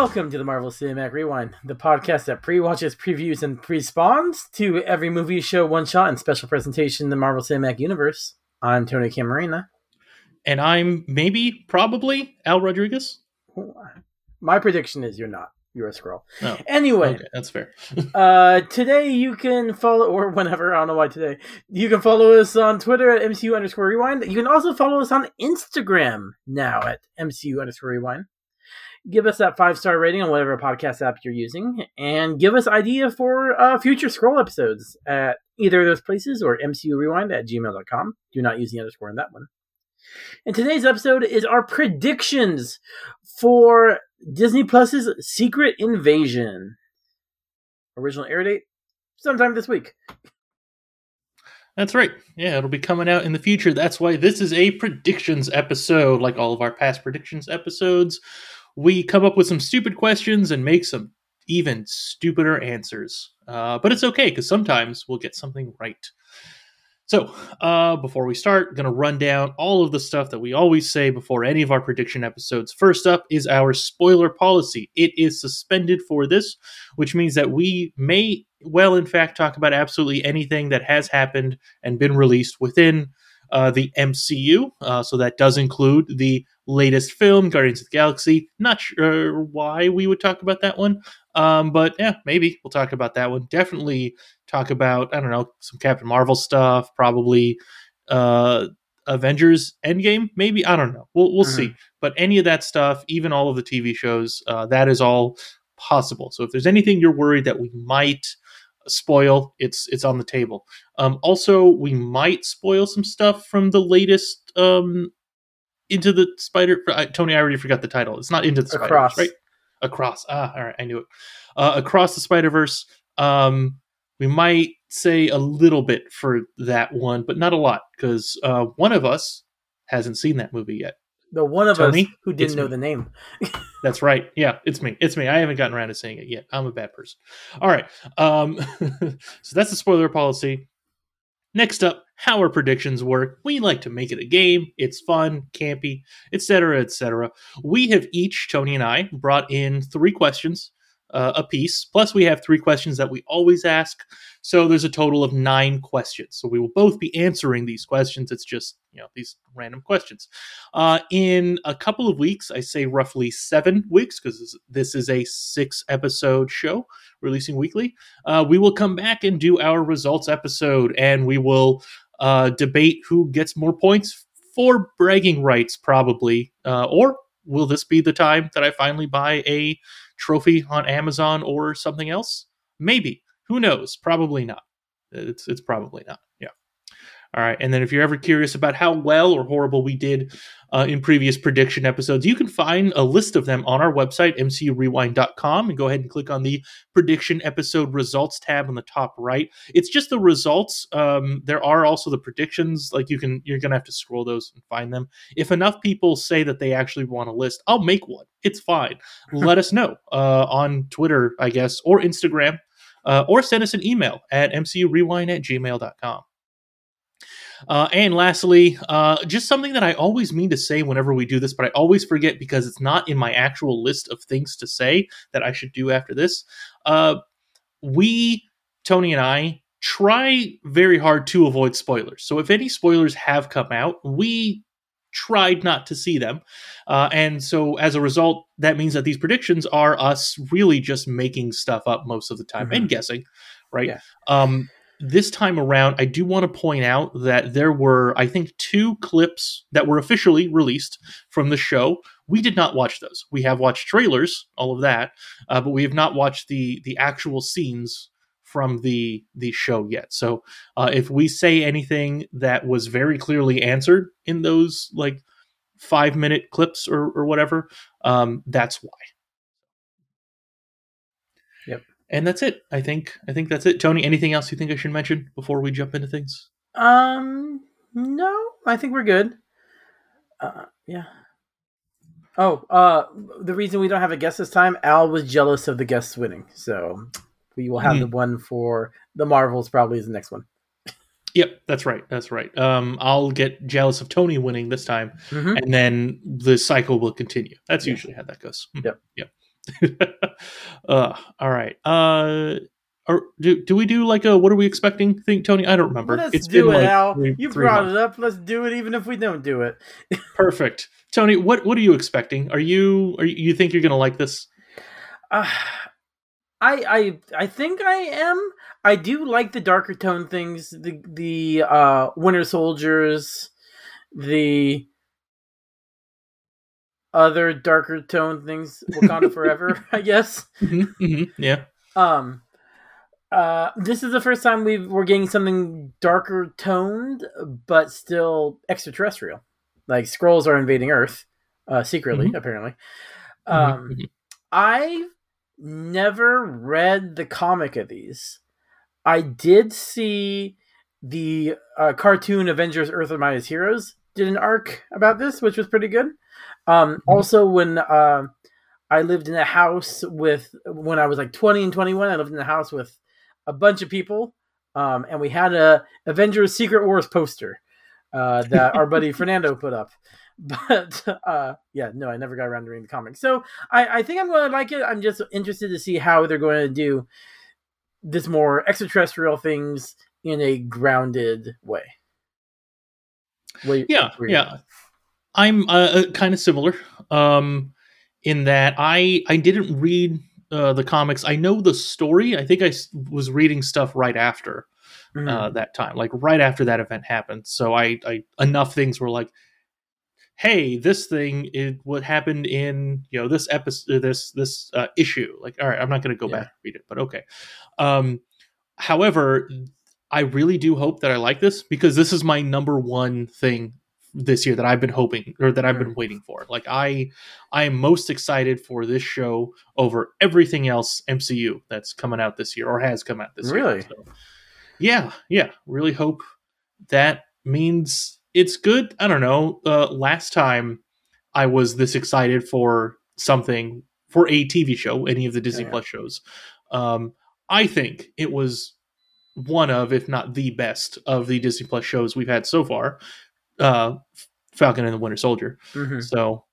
Welcome to the Marvel Cinematic Rewind, the podcast that pre-watches, previews, and pre-spawns to every movie, show, one shot, and special presentation in the Marvel Cinematic Universe. I'm Tony Camarina. And I'm maybe, probably Al Rodriguez. My prediction is you're not. You're a Skrull. Oh, Anyway, okay, that's fair. uh, today you can follow, or whenever, I don't know why today, you can follow us on Twitter at MCU underscore rewind. You can also follow us on Instagram now at MCU underscore rewind. Give us that five star rating on whatever podcast app you're using, and give us idea for uh, future Skrull episodes at either of those places or MCU rewind at gmail.com. Do not use the underscore in that one. And today's episode is our predictions for Disney Plus's Secret Invasion. Original air date sometime this week. That's right. Yeah, it'll be coming out in the future. That's why this is a predictions episode, like all of our past predictions episodes. We come up with some stupid questions and make some even stupider answers. Uh, but it's okay because sometimes we'll get something right. So, uh, before we start, going to run down all of the stuff that we always say before any of our prediction episodes. First up is our spoiler policy. It is suspended for this, which means that we may well, in fact, talk about absolutely anything that has happened and been released within uh, the MCU. Uh, so that does include the latest film, Guardians of the Galaxy. Not sure why we would talk about that one, um, but yeah, maybe we'll talk about that one. Definitely talk about I don't know some Captain Marvel stuff. Probably uh, Avengers Endgame. Maybe I don't know. We'll we'll Mhm. see. But any of that stuff, even all of the TV shows, uh, that is all possible. So if there's anything you're worried that we might spoil, it's it's on the table. Um, also, we might spoil some stuff from the latest um, into the spider. Uh, Tony, I already forgot the title. It's not into the spider, Across. right? Across. Ah, all right, I knew it. Uh, across the Spider Verse. Um, we might say a little bit for that one, but not a lot because uh, one of us hasn't seen that movie yet. The one of Tony, us who didn't know me. the name. That's right. Yeah, it's me. It's me. I haven't gotten around to saying it yet. I'm a bad person. All right. Um, so that's the spoiler policy. Next up, how our predictions work. We like to make it a game. It's fun, campy, etc., etc. We have each, Tony and I, brought in three questions uh, a piece. Plus, we have three questions that we always ask. So there's a total of nine questions. So we will both be answering these questions. It's just you know these random questions. Uh, in a couple of weeks, I say roughly seven weeks, because this is a six episode show releasing weekly. Uh, we will come back and do our results episode, and we will uh, debate who gets more points for bragging rights, probably. Uh, or will this be the time that I finally buy a trophy on Amazon or something else? Maybe. Who knows? Probably not. It's it's probably not. All right. And then if you're ever curious about how well or horrible we did uh, in previous prediction episodes, you can find a list of them on our website, mcurewind.com, and go ahead and click on the prediction episode results tab on the top right. It's just the results. Um, there are also the predictions. Like you can, you're gonna have to scroll those and find them. If enough people say that they actually want a list, I'll make one. It's fine. Let us know uh, on Twitter, I guess, or Instagram, uh, or send us an email at mcurewind at gmail.com. Uh, and lastly, uh, just something that I always mean to say whenever we do this, but I always forget because it's not in my actual list of things to say that I should do after this. Uh, we, Tony and I, try very hard to avoid spoilers. So if any spoilers have come out, we tried not to see them. Uh, and so as a result, that means that these predictions are us really just making stuff up most of the time Mhm. and guessing, right? Yeah. Um, this time around, I do want to point out that there were, I think, two clips that were officially released from the show. We did not watch those. We have watched trailers, all of that, uh, but we have not watched the the actual scenes from the the show yet. So, uh, if we say anything that was very clearly answered in those like five minute clips or, or whatever, um, that's why. And that's it. I think. I think that's it. Tony, anything else you think I should mention before we jump into things? Um, no, I think we're good. Uh, yeah. Oh, uh, the reason we don't have a guest this time, Al was jealous of the guests winning, so we will have Hmm. the one for the Marvels. Probably is the next one. Yep, that's right. That's right. Um, I'll get jealous of Tony winning this time, Mhm. and then the cycle will continue. That's Yeah. usually how that goes. Mhm. Yep. Yep. uh, all right. Uh, or do do we do like a what are we expecting thing, Tony? I don't remember. Let's it's do been it, like Al. three- you three brought months. it up. Let's do it, even if we don't do it. Perfect, Tony. What what are you expecting? Are you are you, you think you're gonna like this? Uh, I I I think I am. I do like the darker tone things. The the uh, Winter Soldiers, the other darker tone things. Wakanda Forever, I guess. Mhm, mhm, yeah. Um, uh, this is the first time we've we're getting something darker toned, but still extraterrestrial. Like Skrulls are invading Earth, uh, secretly Mhm. apparently. Mhm, Um, mhm. I never read the comic of these. I did see the uh, cartoon Avengers Earth of Mightiest Heroes did an arc about this, which was pretty good. Um, also, when uh, I lived in a house with, when I was like 20 and 21, I lived in a house with a bunch of people, um, and we had a Avengers Secret Wars poster uh, that our buddy Fernando put up. But uh, yeah, no, I never got around to reading the comic. So I, I think I'm going to like it. I'm just interested to see how they're going to do this more extraterrestrial things in a grounded way. What- Yeah, you- yeah. I'm uh, uh, kind of similar um, in that I I didn't read uh, the comics. I know the story. I think I was reading stuff right after Mhm. uh, that time, like right after that event happened. So I, I enough things were like, hey, this thing is what happened in you know this episode, this this uh, issue. Like, all right, I'm not going to go Yeah. back and read it, but okay. Um, however, I really do hope that I like this because this is my number one thing this year that I've been hoping or that I've been waiting for. Like I I am most excited for this show over everything else MCU that's coming out this year or has come out this Really? year. So, yeah, yeah. Really hope that means it's good. I don't know. Uh, last time I was this excited for something for a TV show, any of the Disney Yeah. Plus shows. Um, I think it was one of, if not the best, of the Disney Plus shows we've had so far. Uh, Falcon and the Winter Soldier. Mhm. So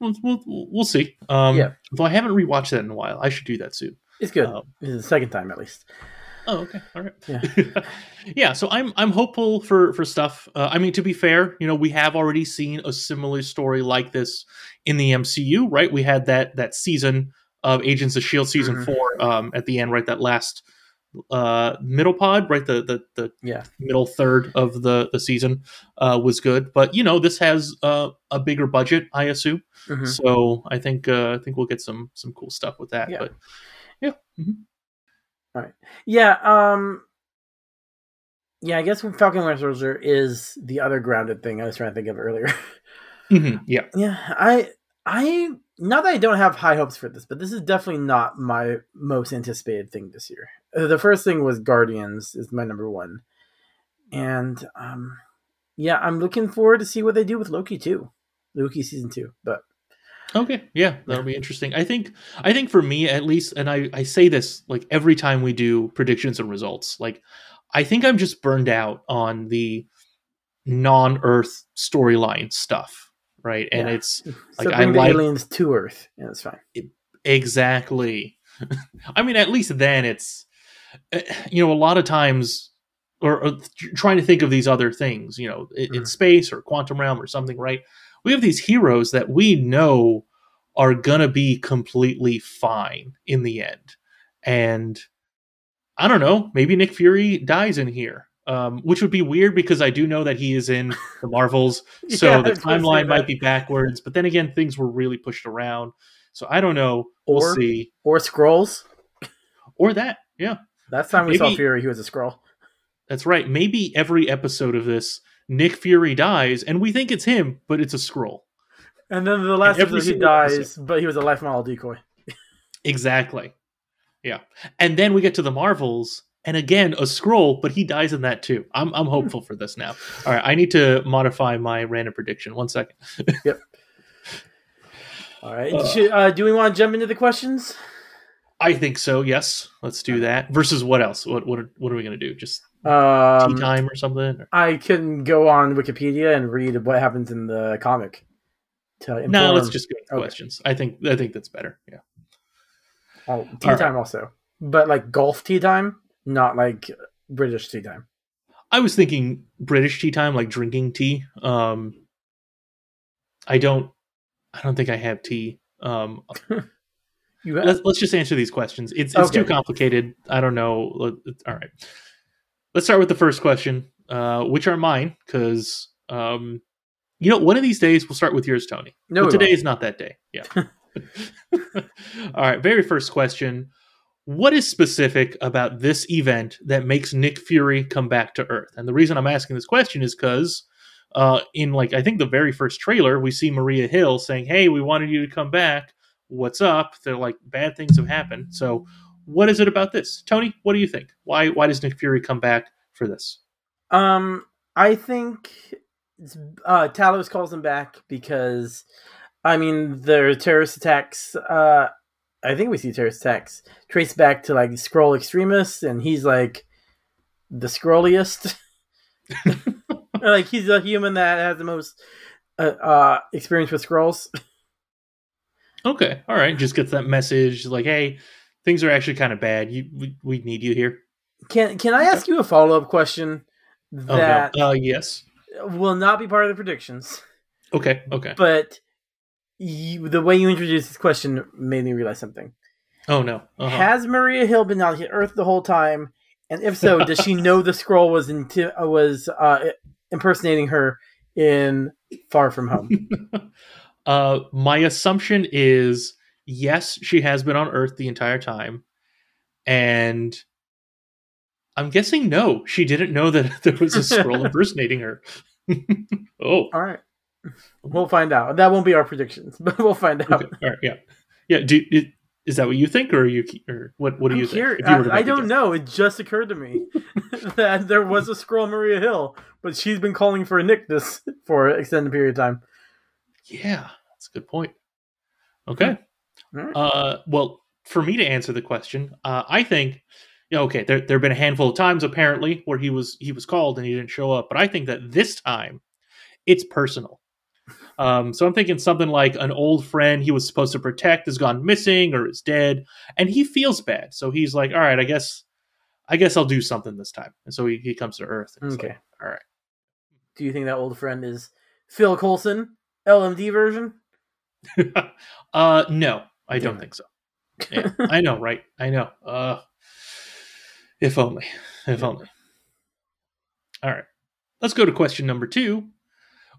we'll, we'll, we'll see. Um, Yeah. Though I haven't rewatched that in a while. I should do that soon. It's good. Um, this is the second time at least. Oh, okay, all right. Yeah. yeah. So I'm I'm hopeful for for stuff. Uh, I mean, to be fair, you know, we have already seen a similar story like this in the MCU, right? We had that that season of Agents of Shield season Mhm. four um, at the end, right? That last uh middle pod right the the, the Yeah. middle third of the the season uh was good but you know this has uh, a bigger budget i assume Mhm. so i think uh i think we'll get some some cool stuff with that Yeah. but yeah mhm. Yeah. Um. Yeah, I guess Falcon Winter Soldier is the other grounded thing I was trying to think of earlier. Mhm, yeah yeah, I, I, not that I don't have high hopes for this, but this is definitely not my most anticipated thing this year. Uh, The first thing was Guardians is my number one, and um, yeah, I'm looking forward to see what they do with Loki too, Loki season two. But Okay, yeah, that'll be interesting. I think I think for me at least, and I I say this like every time we do predictions and results, like I think I'm just burned out on the non-Earth storyline stuff, right? And Yeah. it's so Like, I bring the like- aliens to Earth, and it's fine. exactly. I mean, at least then it's you know a lot of times. Or, or trying to think of these other things, you know, in, in Mhm. space or quantum realm or something, right? we have these heroes that we know are gonna be completely fine in the end and i don't know maybe nick fury dies in here um, which would be weird because i do know that he is in the marvels so Yeah, the was gonna say timeline might be backwards but then again things were really pushed around so i don't know we'll see Or Skrulls. or that yeah Last time we saw Fury, he was a Skrull. that's right maybe every episode of this nick fury dies and we think it's him but it's a Skrull And then the last episode he dies, but he was a life model decoy. Exactly. Yeah. And then we get to the Marvels, and again, a Skrull, but he dies in that too. I'm, I'm hopeful for this now. All right. I need to modify my random prediction. One second. yep. All right. Uh. Should- uh, do we want to jump into the questions? I think so. Yes. Let's do that. Versus what else? What, what, are, what are we going to do? Just tea Um, time or something? I can go on Wikipedia and read what happens in the comic. To No, let's just go to Okay. questions. I think, I think that's better. Yeah. Oh, tea All right. time also, but like golf tea time, not like British tea time. I was thinking British tea time, like drinking tea. Um, I don't, I don't think I have tea. Um, You let's let's just answer these questions. It's it's too complicated. I don't know. All right, let's start with the first question, uh, which are mine, because um, you know, one of these days we'll start with yours, Tony. no but today won't. is not that day. Yeah. All right. Very first question. What is specific about this event that makes Nick Fury come back to Earth? And the reason I'm asking this question is because uh, in like I think the very first trailer, we see Maria Hill saying, "Hey, we wanted you to come back. What's up?" They're like bad things have happened. So, what is it about this, Tony? What do you think? Why why does Nick Fury come back for this? Um, I think it's, uh, Talos calls him back because, I mean, the terrorist attacks. Uh, I think we see terrorist attacks traced back to like Skrull extremists, and he's like the scrolliest. like he's a human that has the most uh, uh experience with Skrulls. Okay, all right. Just gets that message like, "Hey, things are actually kind of bad. You we, we need you here." Can can I ask you a follow up question Oh that no. Uh, yes. will not be part of the predictions? Okay. Okay. but you, the way you introduced this question made me realize something. Oh no. Uh-huh. Has Maria Hill been on Earth the whole time? And if so, does she know the Skrull was inti- uh, was uh, impersonating her in Far From Home? uh, my assumption is yes, she has been on Earth the entire time, and I'm guessing no, she didn't know that there was a Skrull impersonating her. oh, All right, we'll find out. That won't be our predictions, but we'll find out. okay. all right, yeah, yeah. Do, is that what you think, or are you, or what? What do I'm you think? If you I, I don't guess. know. It just occurred to me that there was a Skrull Maria Hill, but she's been calling for a Nick this for an extended period of time. Yeah, that's a good point. Okay. Right. Uh, well, for me to answer the question, uh, I think, okay, there there have been a handful of times apparently where he was he was called and he didn't show up, but I think that this time it's personal. Um, so I'm thinking something like an old friend he was supposed to protect has gone missing or is dead, and he feels bad. So he's like, "All right, I guess, I guess I'll do something this time." And so he, he comes to Earth. And Okay. like, all right. Do you think that old friend is Phil Coulson, LMD version? uh, no, I don't it. think so. Yeah, I know, right? I know. Uh, if only. If only. All right. Let's go to question number two.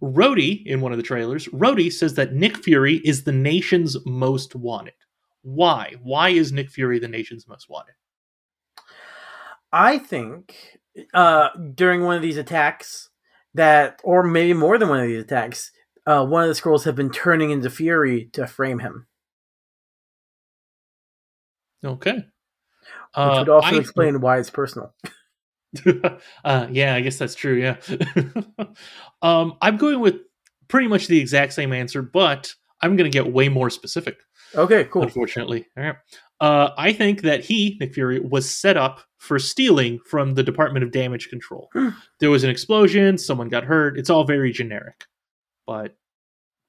Rhodey, in one of the trailers, Rhodey says that Nick Fury is the nation's most wanted. Why? Why is Nick Fury the nation's most wanted? I think uh, during one of these attacks that, or maybe more than one of these attacks, uh, one of the Skrulls have been turning into Fury to frame him, Okay. which Uh, would also I- explain why it's personal. uh, yeah, I guess that's true. Yeah. um, I'm going with pretty much the exact same answer, but I'm going to get way more specific. Okay, cool. Unfortunately, All right. uh, I think that he, Nick Fury, was set up for stealing from the Department of Damage Control. There was an explosion, someone got hurt. It's all very generic, but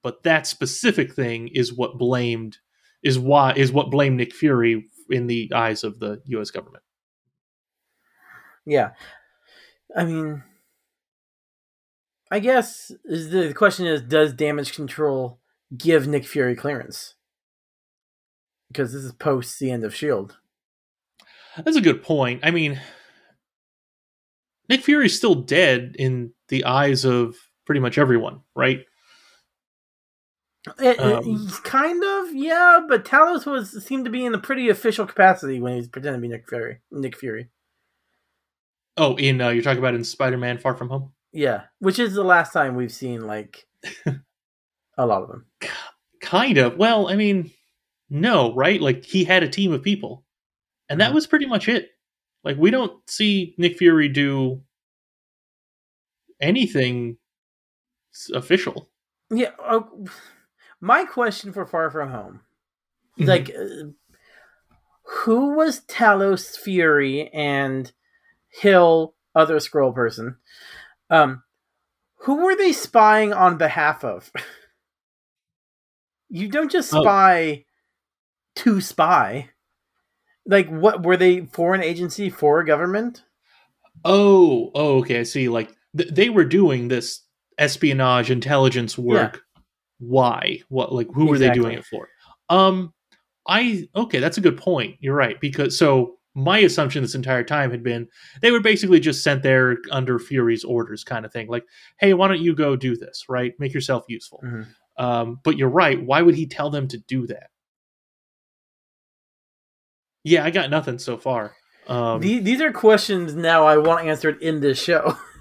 but that specific thing is what blamed is why is what blamed Nick Fury in the eyes of the U.S. government. Yeah, I mean, I guess is the the question is, does Damage Control give Nick Fury clearance? Because this is post the end of Shield. That's a good point. I mean, Nick Fury's still dead in the eyes of pretty much everyone, right? It, Um, kind of, yeah, but Talos was seemed to be in a pretty official capacity when he was pretending to be Nick Fury. Nick Fury, Oh, in uh, you're talking about in Spider-Man: Far From Home. yeah, which is the last time we've seen like a lot of them. Kind of. Well, I mean, no, right? Like he had a team of people, and that Mhm. was pretty much it. Like we don't see Nick Fury do anything official. Yeah, uh, my question for Far From Home, Mhm. like, uh, who was Talos Fury and Hill, other Skrull person? Um, who were they spying on behalf of? you don't just Oh. spy to spy. Like, what were they Foreign agency for a government? Oh, oh, okay. I see. Like th- they were doing this espionage intelligence work. Why? What? Like who were they doing it for? Um, I okay. That's a good point. You're right because so my assumption this entire time had been they were basically just sent there under Fury's orders, kind of thing. Like, hey, why don't you go do this? Right? Make yourself useful. Mhm. Um, but you're right. Why would he tell them to do that? Yeah, I got nothing so far. Um, The- these are questions now I want answered in this show.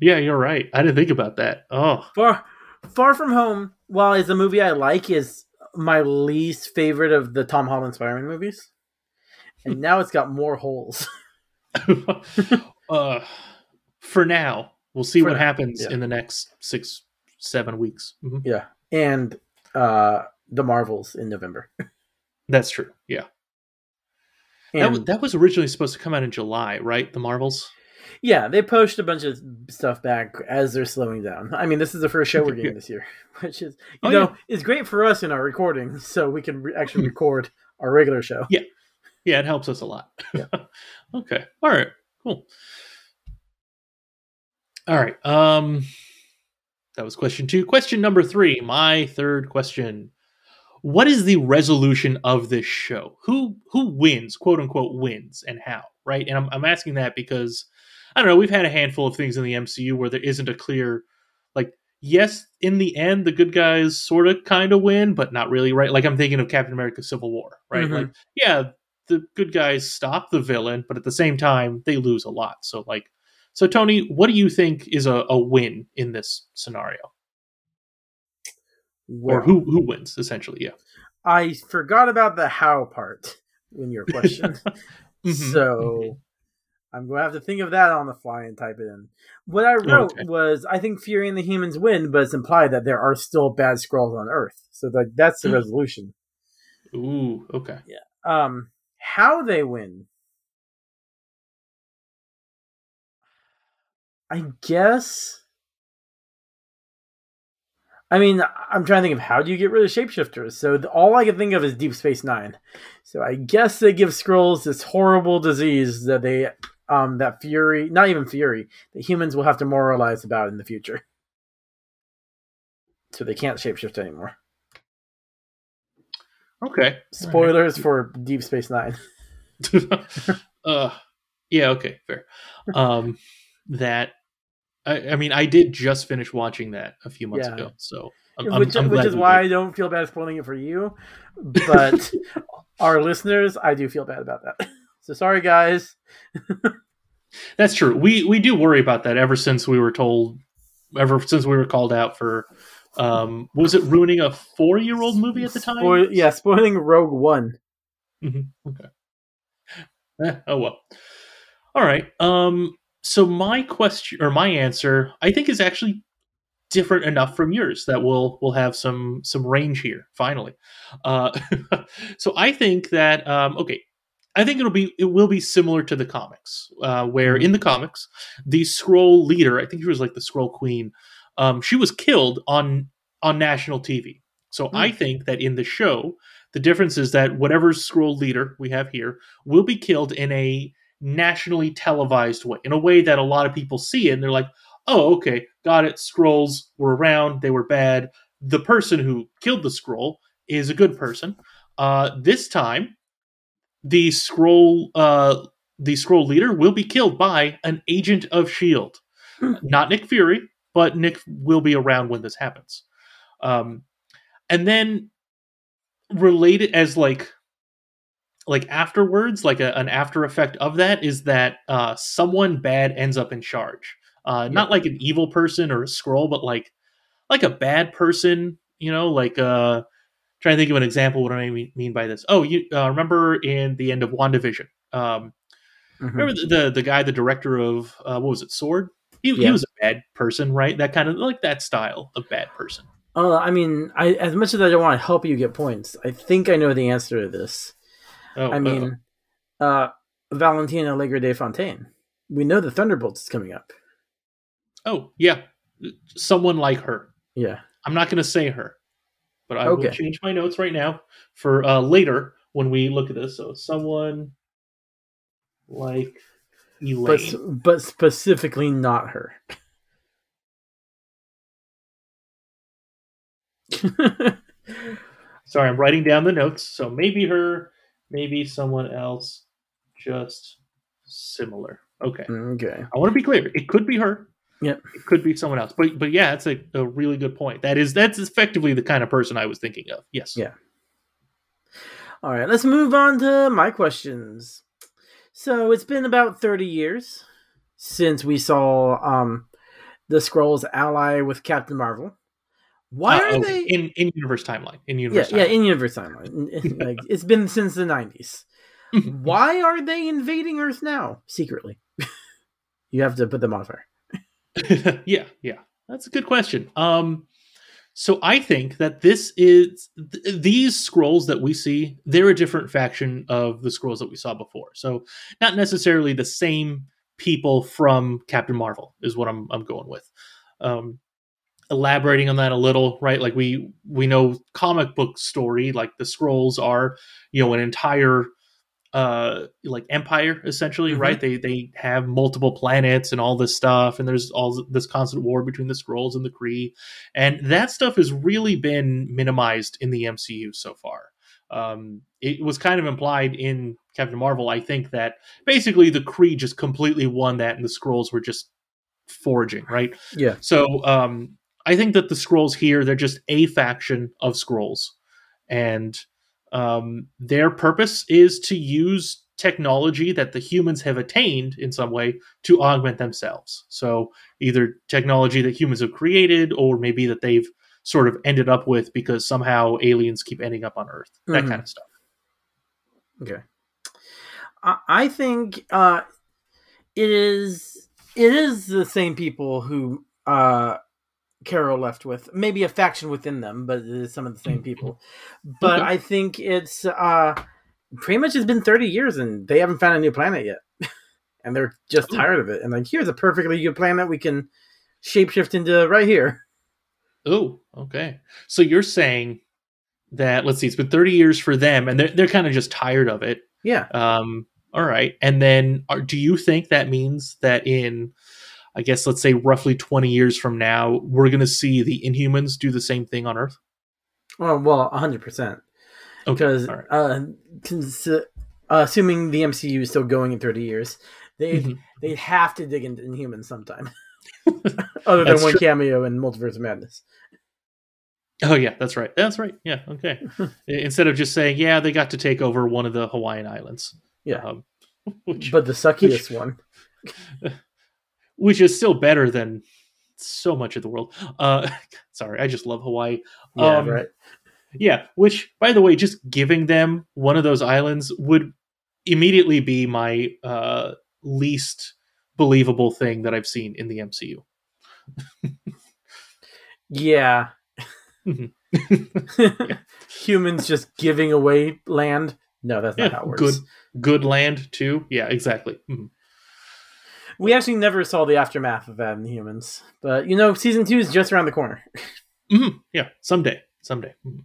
yeah, you're right. I didn't think about that. Oh, Far Far From Home, while is a movie I like, is my least favorite of the Tom Holland Spider-Man movies. And now it's got more holes. uh, for now, we'll see For what now, happens yeah. in the next six, seven weeks. Mhm. Yeah. And uh the Marvels in November. That's true. Yeah, that, And was, that was originally supposed to come out in July, right? The Marvels. Yeah, they pushed a bunch of stuff back as they're slowing down. I mean, this is the first show we're getting this year, which is you Oh, know yeah. it's great for us in our recording, so we can re- actually record our regular show. Yeah, yeah, it helps us a lot. Yeah. okay. All right. Cool. All right. Um, that was question two. Question number three. My third question. What is the resolution of this show? Who who wins, quote unquote, wins, and how? Right. And I'm I'm asking that because I don't know. We've had a handful of things in the MCU where there isn't a clear, like, yes, in the end, the good guys sort of kind of win, but not really. Right. Like I'm thinking of Captain America: Civil War. Right. Mhm. Like, yeah, the good guys stop the villain, but at the same time, they lose a lot. So, like, so Tony, what do you think is a, a win in this scenario, Well, or who who wins essentially? Yeah. I forgot about the how part in your question. Mhm. So I'm going to have to think of that on the fly and type it in. What I wrote Okay. was I think Fury and the humans win, but it's implied that there are still bad Skrulls on Earth. So like that's the resolution. Ooh. Okay. Yeah. Um, how they win, I guess. I mean, I'm trying to think of how do you get rid of shapeshifters. So the, all I can think of is Deep Space Nine. So I guess they give Skrulls this horrible disease that they, um, that Fury, not even Fury, that humans will have to moralize about in the future. So they can't shapeshift anymore. Okay. Spoilers for Deep Space Nine. uh, yeah. Okay. Fair. Um, that. I, I mean, I did just finish watching that a few months Yeah. ago, so I'm, I'm- which, I'm which is why did. I don't feel bad spoiling it for you, but our listeners, I do feel bad about that. So sorry, guys. That's true. We we do worry about that ever since we were told, ever since we were called out for, um, was it ruining a four year old movie at the time? Spoil- yeah, spoiling Rogue One. Mhm, Okay. Eh, oh well. All right. Um. So my question or my answer, I think, is actually different enough from yours that we'll we'll have some some range here finally. Uh, so I think that um, okay. I think it'll be it will be similar to the comics, uh, where in the comics the Skrull leader, I think she was like the Skrull queen, um, she was killed on on national TV. So I think that in the show, the difference is that whatever Skrull leader we have here will be killed in a nationally televised way, in a way that a lot of people see it and they're like, oh, okay, got it. Skrulls were around, they were bad. The person who killed the Skrull is a good person. Uh, this time, the Skrull uh, the Skrull leader will be killed by an agent of Shield, Hmm. not Nick Fury, but Nick will be around when this happens. Um, and then related as like like afterwards like a, an after effect of that is that uh someone bad ends up in charge uh not like an evil person or a Skrull but like like a bad person you know like uh trying to think of an example what do i mean, mean by this oh you uh, remember in the end of wandavision um Mhm. remember the, the the guy the director of uh what was it sword he, he was a bad person right that kind of like that style of bad person Uh, I mean, I as much as I don't want to help you get points, I think I know the answer to this. oh I mean, uh, Valentina Allegra de Fontaine. We know the Thunderbolts is coming up. oh yeah someone like her Yeah. I'm not going to say her, but I will change my notes right now for uh, later when we look at this. So someone like but Elaine. but specifically not her. Sorry, I'm writing down the notes. So maybe her, maybe someone else, just similar. Okay. okay. I want to be clear. It could be her. Yep. It could be someone else. But but yeah, that's a, a really good point. That is that's effectively the kind of person I was thinking of. Yes. Yeah. All right, let's move on to my questions. So it's been about 30 years since we saw um the Skrulls ally with Captain Marvel. Why Uh, are okay. they in in universe timeline? In universe yeah, timeline. in universe timeline. like it's been since the 90s. Why are they invading Earth now secretly? you have to put them the modifier. yeah, yeah. That's a good question. Um so I think that this is th- these Skrulls that we see, they're a different faction of the Skrulls that we saw before. So not necessarily the same people from Captain Marvel is what I'm I'm going with. Um elaborating on that a little, right? Like we we know comic book story, like the Skrulls are, you know, an entire uh like empire essentially Mhm. right? They they have multiple planets and all this stuff and there's all this constant war between the Skrulls and the kree. And that stuff has really been minimized in the mcu so far. Um it was kind of implied in captain marvel i think that basically the kree just completely won that and the Skrulls were just foraging right? Yeah. so um, I think that the Skrulls here they're just a faction of Skrulls, and um, their purpose is to use technology that the humans have attained in some way to augment themselves. So either technology that humans have created, or maybe that they've sort of ended up with because somehow aliens keep ending up on Earth. That Mhm. kind of stuff. Okay. I, I think uh, it is it is the same people who uh, Carol left with. Maybe a faction within them, but some of the same people. But I think it's uh, pretty much it's been thirty years and they haven't found a new planet yet, and they're just Ooh. tired of it. And like, here's a perfectly good planet we can shapeshift into right here. Oh, okay. So you're saying that let's see, it's been 30 years for them, and they're they're kind of just tired of it. Yeah. Um, all right. And then are, do you think that means that in, I guess, let's say roughly 20 years from now, we're going to see the Inhumans do the same thing on Earth? Well, well, hundred percent. Okay. Because right. uh, cons- uh, assuming the MCU is still going in thirty years, they Mhm. they'd have to dig into Inhumans sometime. Other than one true. cameo in Multiverse of Madness. Oh, yeah, that's right. That's right. Yeah. Okay. Instead of just saying, yeah, they got to take over one of the Hawaiian Islands. Yeah. Um, which, But the suckiest one. Which is still better than so much of the world. Uh, sorry, I just love Hawaii. Yeah, Um, right. Yeah, which, by the way, just giving them one of those islands would immediately be my uh, least believable thing that I've seen in the MCU. Yeah. Mhm. Humans just giving away land. No, that's not Yeah, how it works. good, good land too. Yeah, exactly. Mhm. We actually never saw the aftermath of that Inhumans, but you know, season two is just around the corner. Mhm. Yeah, someday, someday. Mhm.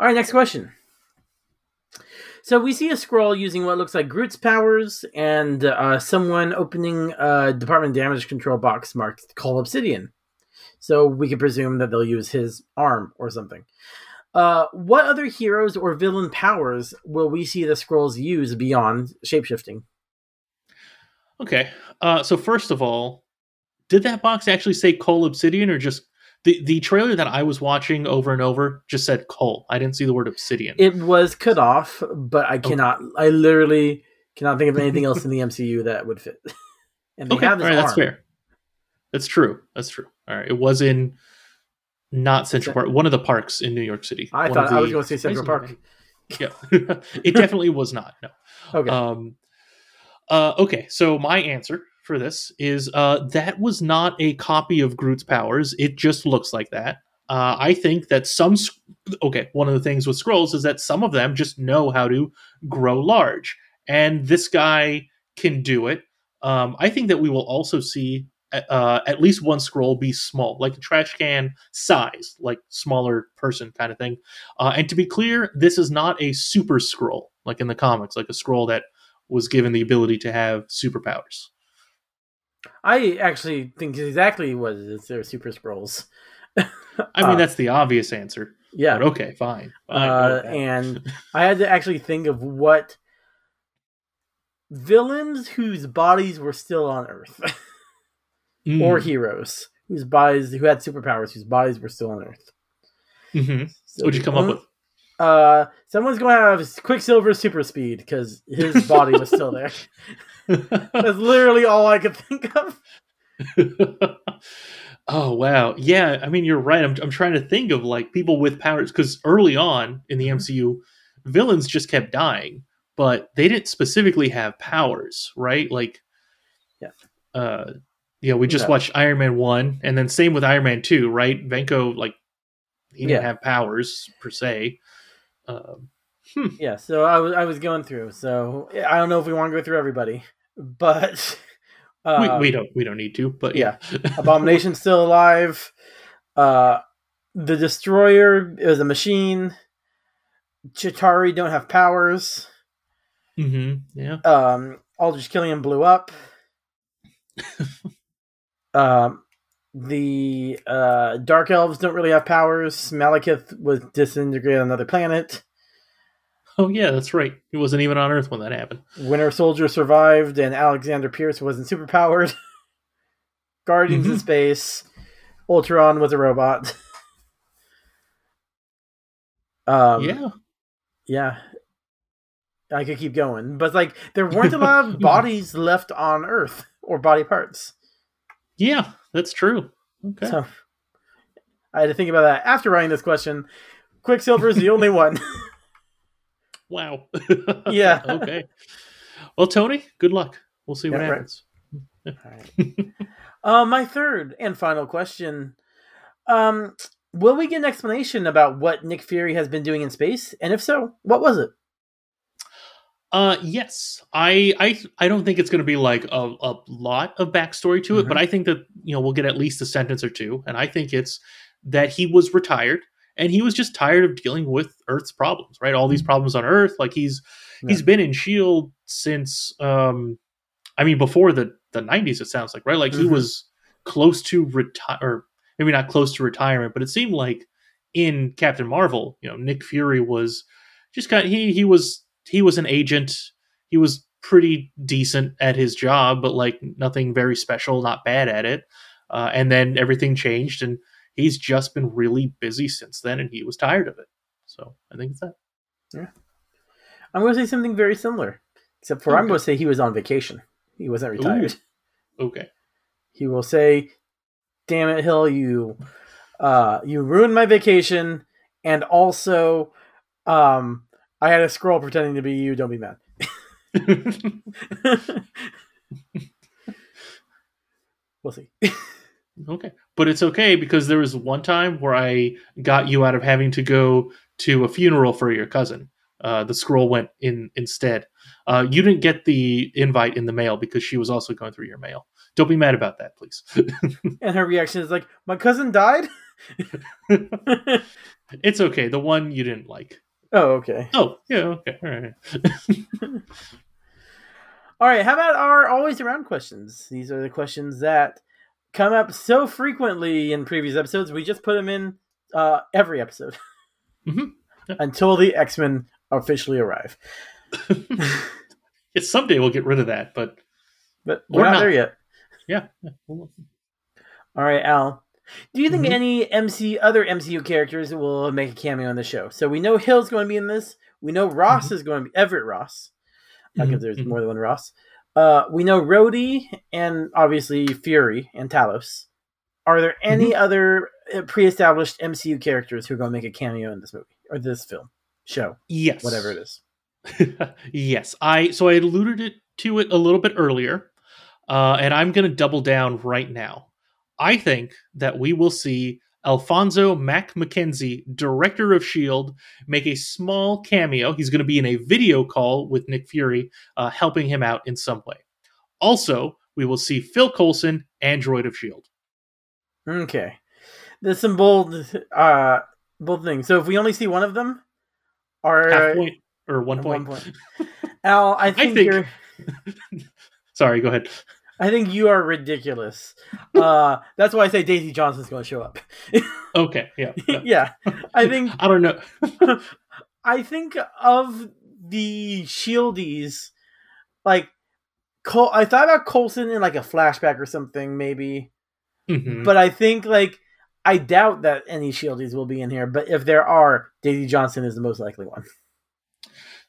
All right, next question. So we see a Skrull using what looks like Groot's powers and uh, someone opening a Department of Damage Control box marked Cull Obsidian. So we could presume that they'll use his arm or something. Uh, what other heroes or villain powers will we see the Skrulls use beyond shapeshifting? Okay. Uh, so first of all, did that box actually say Cull Obsidian or just the the trailer that I was watching over and over just said coal? I didn't see the word Obsidian. It was cut off, but I cannot. I literally cannot think of anything else in the MCU that would fit. And they okay, all have his right, that's fair. That's true. That's true. All right, it was in not Central Park, one of the parks in New York City. I One thought of I was going to say Central Park. Yeah, it definitely was not. No. Okay. Um, uh, okay, so my answer for this is uh, that was not a copy of Groot's powers. It just looks like that. Uh, I think that some. sc- Okay, one of the things with Skrulls is that some of them just know how to grow large, and this guy can do it. Um, I think that we will also see uh, at least one Skrull be small, like a trash can size, like smaller person kind of thing. Uh, and to be clear, this is not a super Skrull like in the comics, like a Skrull that was given the ability to have superpowers. I actually think exactly what it is. They're super Skrulls. I mean, uh, that's the obvious answer. Yeah. But okay, fine. fine uh, and I had to actually think of what villains whose bodies were still on Earth, mm. or heroes whose bodies who had superpowers whose bodies were still on Earth. Mm-hmm. So What'd you come up with? Uh, someone's going to have Quicksilver super speed because his body was still there. That's literally all I could think of. oh wow, yeah. I mean, you're right. I'm I'm trying to think of like people with powers because early on in the MCU, mm-hmm. villains just kept dying, but they didn't specifically have powers, right? Like, yeah, uh, yeah. We just yeah. watched Iron Man one, and then same with Iron Man two, right? Vanko like he didn't yeah. have powers per se. Um, hmm. Yeah, so I was I was going through. So I don't know if we want to go through everybody, but uh, we, we don't we don't need to. But yeah. Abomination's still alive. Uh, the Destroyer is a machine. Chitauri don't have powers. Mm-hmm. Yeah. Um, Aldrich Killian blew up. um, the uh, Dark Elves don't really have powers. Malekith was disintegrated on another planet. Oh yeah, that's right. He wasn't even on Earth when that happened. Winter Soldier survived, and Alexander Pierce wasn't superpowered. Guardians mm-hmm. in space. Ultron was a robot. um, yeah, yeah. I could keep going, but like there weren't a lot of bodies left on Earth or body parts. Yeah, that's true. Okay. So I had to think about that after writing this question. Quicksilver is the only one. wow. yeah. okay. Well, Tony, good luck. We'll see what yeah, happens. Right. uh, my third and final question. Um, will we get an explanation about what Nick Fury has been doing in space? And if so, what was it? Uh, yes, I, I, I don't think it's going to be like a, a lot of backstory to it, mm-hmm. but I think that you know we'll get at least a sentence or two, and I think it's that he was retired and he was just tired of dealing with Earth's problems, right? All these mm-hmm. problems on Earth, like he's yeah. he's been in Shield since, um, I mean, before the the '90s. It sounds like right, like mm-hmm. he was close to retire, or maybe not close to retirement, but it seemed like in Captain Marvel, you know, Nick Fury was just kind of, he he was he was an agent. He was pretty decent at his job, but like nothing very special, not bad at it. Uh, and then everything changed, and he's just been really busy since then, and he was tired of it. So I think it's that. Yeah, I'm going to say something very similar, except for okay. I'm going to say he was on vacation. He wasn't retired. Ooh. Okay. He will say, "Damn it, Hill, you, uh, you ruined my vacation, and also, um, I had a Skrull pretending to be you. Don't be mad. we'll see. okay, but it's okay because there was one time where I got you out of having to go to a funeral for your cousin. Uh, the Skrull went in instead. Uh, you didn't get the invite in the mail because she was also going through your mail. Don't be mad about that, please. and her reaction is like, "My cousin died." it's okay. The one you didn't like. Oh, okay. Oh, yeah, okay. All right. All right, how about our always around questions? These are the questions that come up so frequently in previous episodes. We just put them in uh, every episode mm-hmm. yeah. until the X Men officially arrive. yeah, someday we'll get rid of that, but but we're, not, not, there yet. Yeah. yeah. All right, Al. Do you think mm-hmm. any MC other MCU characters will make a cameo on the show? So we know Hill's going to be in this. We know Ross mm-hmm. is going to be Everett Ross, because mm-hmm. there's mm-hmm. more than one Ross. Uh, we know Rhodey and obviously Fury and Talos. Are there any mm-hmm. other uh, pre-established MCU characters who are going to make a cameo in this movie or this film show? Yes, whatever it is. yes, I so I alluded it to it a little bit earlier, uh, and I'm going to double down right now. I think that we will see Alphonso Mack Mackenzie, director of S.H.I.E.L.D., make a small cameo. He's going to be in a video call with Nick Fury, uh, helping him out in some way. Also, we will see Phil Coulson, android of Shield. Okay. There's some bold uh bold things. So if we only see one of them, or Half point or one point. one point. Al, I think, think- you're Sorry, go ahead. I think you are ridiculous. Uh that's why I say Daisy Johnson's gonna show up. Okay, yeah. yeah. yeah. I think I don't know. I think of the Shieldies, like Col- I thought about Coulson in like a flashback or something, maybe. Mhm. But I think like I doubt that any Shieldies will be in here. But if there are, Daisy Johnson is the most likely one.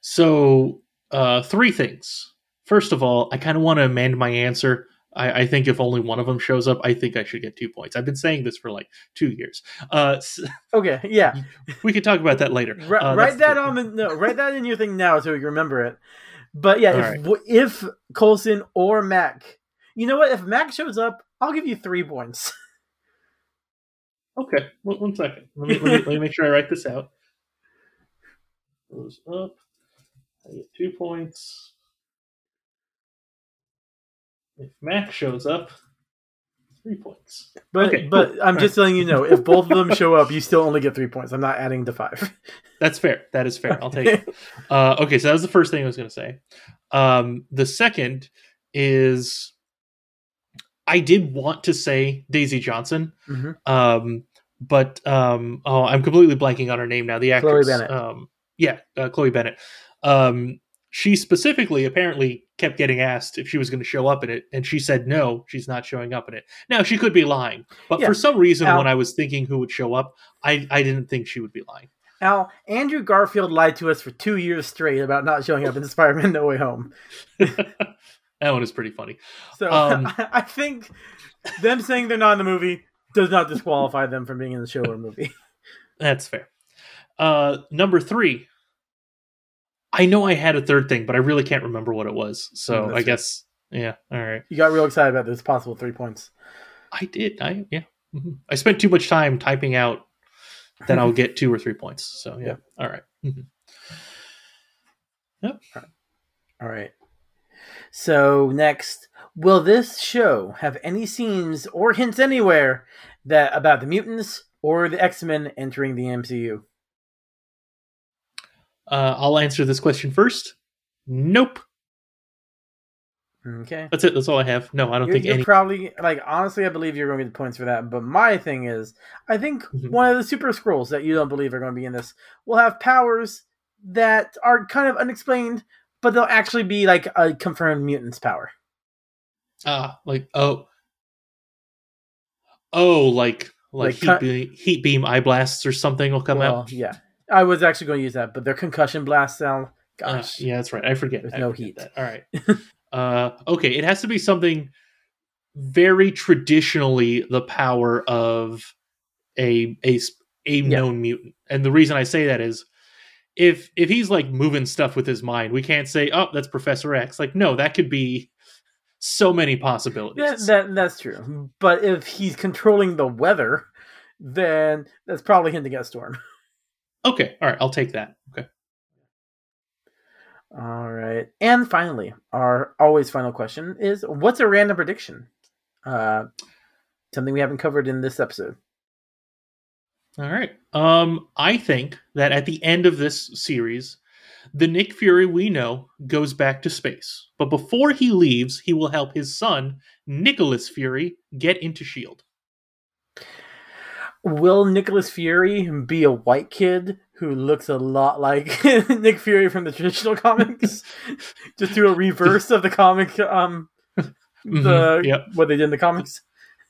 So, uh, three things. First of all, I kind of want to amend my answer. I, I think if only one of them shows up, I think I should get two points. I've been saying this for like two years. Uh, s- Okay, yeah. we can talk about that later. Ri- Uh, write that on the no, write that in your thing now so you can remember it. But yeah, if Alright. w if Coulson or Mac, you know what? If Mac shows up, I'll give you three points. Okay, one, one second. Let me, let, me, let me make sure I write this out. Goes up. I get two points. If Mac shows up, three points. But Okay, but cool. I'm just letting you know, if both of them show up, you still only get three points. I'm not adding to five. That's fair. That is fair. I'll take it. Uh, okay, so that was the first thing I was going to say. Um, the second is I did want to say Daisy Johnson, Mhm. um, but um, oh, I'm completely blanking on her name now. The actress, Bennet. Um, yeah, uh, Chloe Bennet. She specifically apparently kept getting asked if she was going to show up in it, and she said no, she's not showing up in it. Now she could be lying, but Yeah. for some reason, Al- when I was thinking who would show up, I I didn't think she would be lying. Al, Andrew Garfield lied to us for two years straight about not showing up in Spider-Man: No Way Home. that one is pretty funny. So Um, I think them saying they're not in the movie does not disqualify them from being in the show or movie. That's fair. Uh, number three. I know I had a third thing, but I really can't remember what it was. So Mm, that's I guess, yeah. All right. You got real excited about this possible three points. I did. I yeah. Mhm. I spent too much time typing out that I'll get two or three points. So yeah. All right. Mhm. All right. So next, will this show have any scenes or hints anywhere that about the mutants or the X-Men entering the MCU? Uh, I'll answer this question first. Nope. Okay. That's it. That's all I have. No, I don't You're, think you're any. probably like honestly, I believe you're going to get the points for that. But my thing is, I think Mhm. one of the super Skrulls that you don't believe are going to be in this will have powers that are kind of unexplained, but they'll actually be like a confirmed mutant's power. Ah, like oh, oh, like like, Like heat, beam, heat beam eye blasts or something will come well, out. yeah, I was actually going to use that, but their concussion blast sound. Uh, Gosh, yeah, that's right. I forget. There's I no forget heat. That. All right. uh, okay, it has to be something very traditionally the power of a a a known mutant, and the reason I say that is if if he's like moving stuff with his mind, we can't say, "Oh, that's Professor X." Like, no, that could be so many possibilities. that, that that's true. But if he's controlling the weather, then that's probably hinting at Storm. Okay, all right, I'll take that. Okay. All right. And finally, our always final question is what's a random prediction? Uh something we haven't covered in this episode. All right. Um, I think that at the end of this series, the Nick Fury we know goes back to space. But before he leaves, he will help his son, Nicholas Fury, get into S.H.I.E.L.D. Will Nicholas Fury be a white kid who looks a lot like Nick Fury from the traditional comics? Just do a reverse of the comic um the Mhm, yep. what they did in the comics.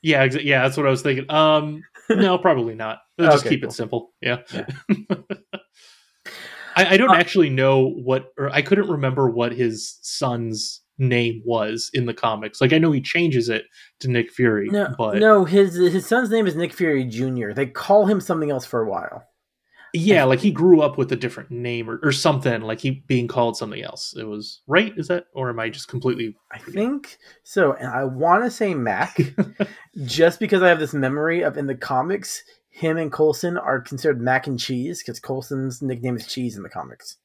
Yeah, yeah, that's what I was thinking. Um, no, probably not. They'll just Okay, keep cool. it simple. Yeah. Yeah. I, I don't Uh, actually know what, or I couldn't remember what his son's name was in the comics. Like, I know he changes it to Nick Fury, No, but no, his his son's name is Nick Fury Jr. They call him something else for a while. Yeah, like he grew up with a different name or, or something, like he being called something else. It was right, is that or am I just completely I think so, and I want to say Mac, just because I have this memory of in the comics, him and Coulson are considered Mac and Cheese because Coulson's nickname is Cheese in the comics.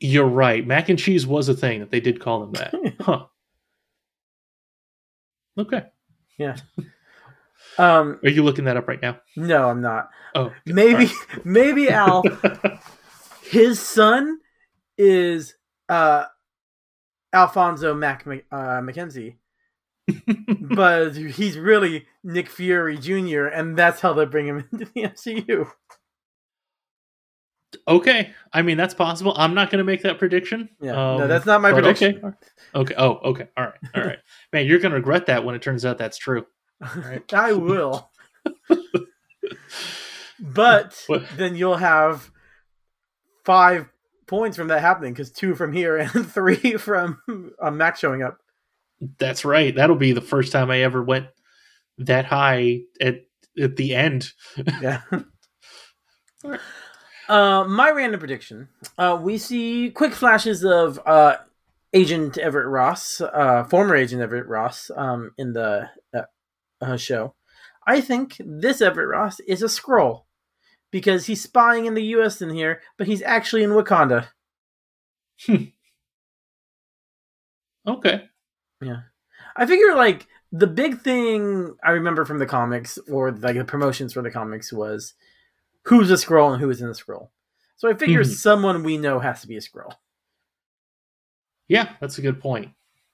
You're right. Mac and cheese was a thing that they did call him that. huh. Okay. Yeah. Um, Are you looking that up right now? no, I'm not. Oh, okay. Maybe, maybe Al, his son is uh, Alphonso Mac uh, Mackenzie, but he's really Nick Fury Jr., and that's how they bring him into the MCU. Okay. I mean, that's possible. I'm not going to make that prediction. Yeah, no, Um, that's not my prediction. Okay. Okay. Oh, okay. All right. All right. Man, you're going to regret that when it turns out that's true. right. I will. but What? then you'll have five points from that happening because two from here and three from uh, Mac showing up. That's right. That'll be the first time I ever went that high at at the end. Yeah. Uh, my random prediction: uh, we see quick flashes of uh, Agent Everett Ross, uh, former Agent Everett Ross, um, in the uh, uh, show. I think this Everett Ross is a Skrull because he's spying in the U.S. in here, but he's actually in Wakanda. Okay. Yeah, I figure like the big thing I remember from the comics or like the promotions for the comics was who's a Skrull and who is in the Skrull. So I figure Mhm. someone we know has to be a Skrull. Yeah, that's a good point.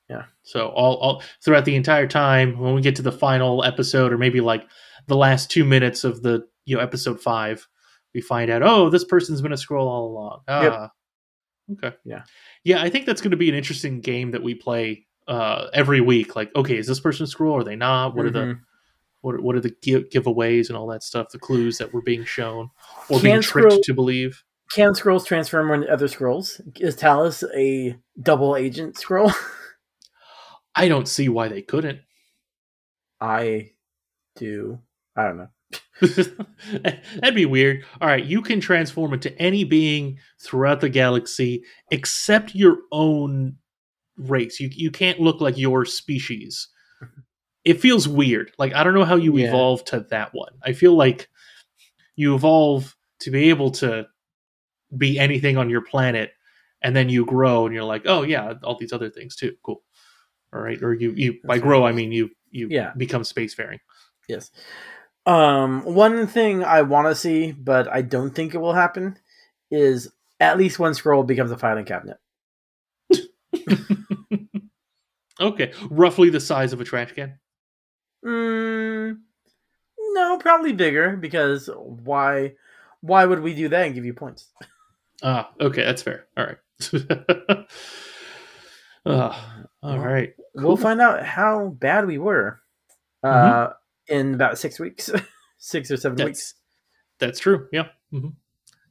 Yeah. So all, all throughout the entire time, when we get to the final episode, or maybe like the last two minutes of the you know episode five, we find out, oh, this person's been a Skrull all along. Ah, okay. Yeah. yeah. I think that's going to be an interesting game that we play uh, every week. Like, okay, is this person a Skrull? Or are they not? What are the Mhm. What are, what are the give, giveaways and all that stuff? The clues that were being shown or Can being tricked Skrull- to believe. Can Skrulls transform into other Skrulls? Is Talos a double agent Skrull? I don't see why they couldn't. I do. I don't know. That'd be weird. All right, you can transform into any being throughout the galaxy except your own race. You you can't look like your species. It feels weird. Like I don't know how you Yeah. evolve to that one. I feel like you evolve to be able to be anything on your planet and then you grow and you're like, "Oh yeah, all these other things too. Cool." All right, or you you by That's grow I mean you you Yeah. become spacefaring. Yes. Um, one thing I want to see, but I don't think it will happen, is at least one Skrull becomes a filing cabinet. okay, roughly the size of a trash can. Mm, no, probably bigger because why? Why would we do that and give you points? Ah, okay, that's fair. All right. Ah, all Well, right. We'll find out how bad we were uh, in about six weeks, six or seven That's weeks. that's true. Yeah. hmm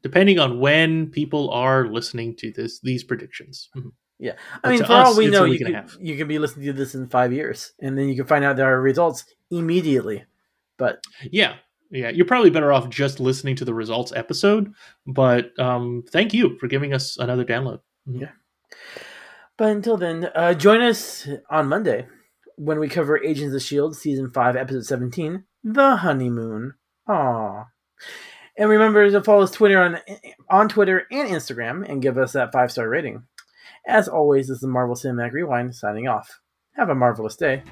Depending on when people are listening to this, these predictions. Mhm. I mean, for all we know, you could, you could be listening to this in five years, and then you can find out their results immediately. But Yeah, yeah. You're probably better off just listening to the results episode. But um, thank you for giving us another download. Yeah. But until then, uh, join us on Monday when we cover Agents of S.H.I.E.L.D. Season 5, Episode 17, The Honeymoon. Aww. And remember to follow us Twitter on, on Twitter and Instagram and give us that five star rating. As always, this is Marvel Cinematic Rewind signing off. Have a marvelous day.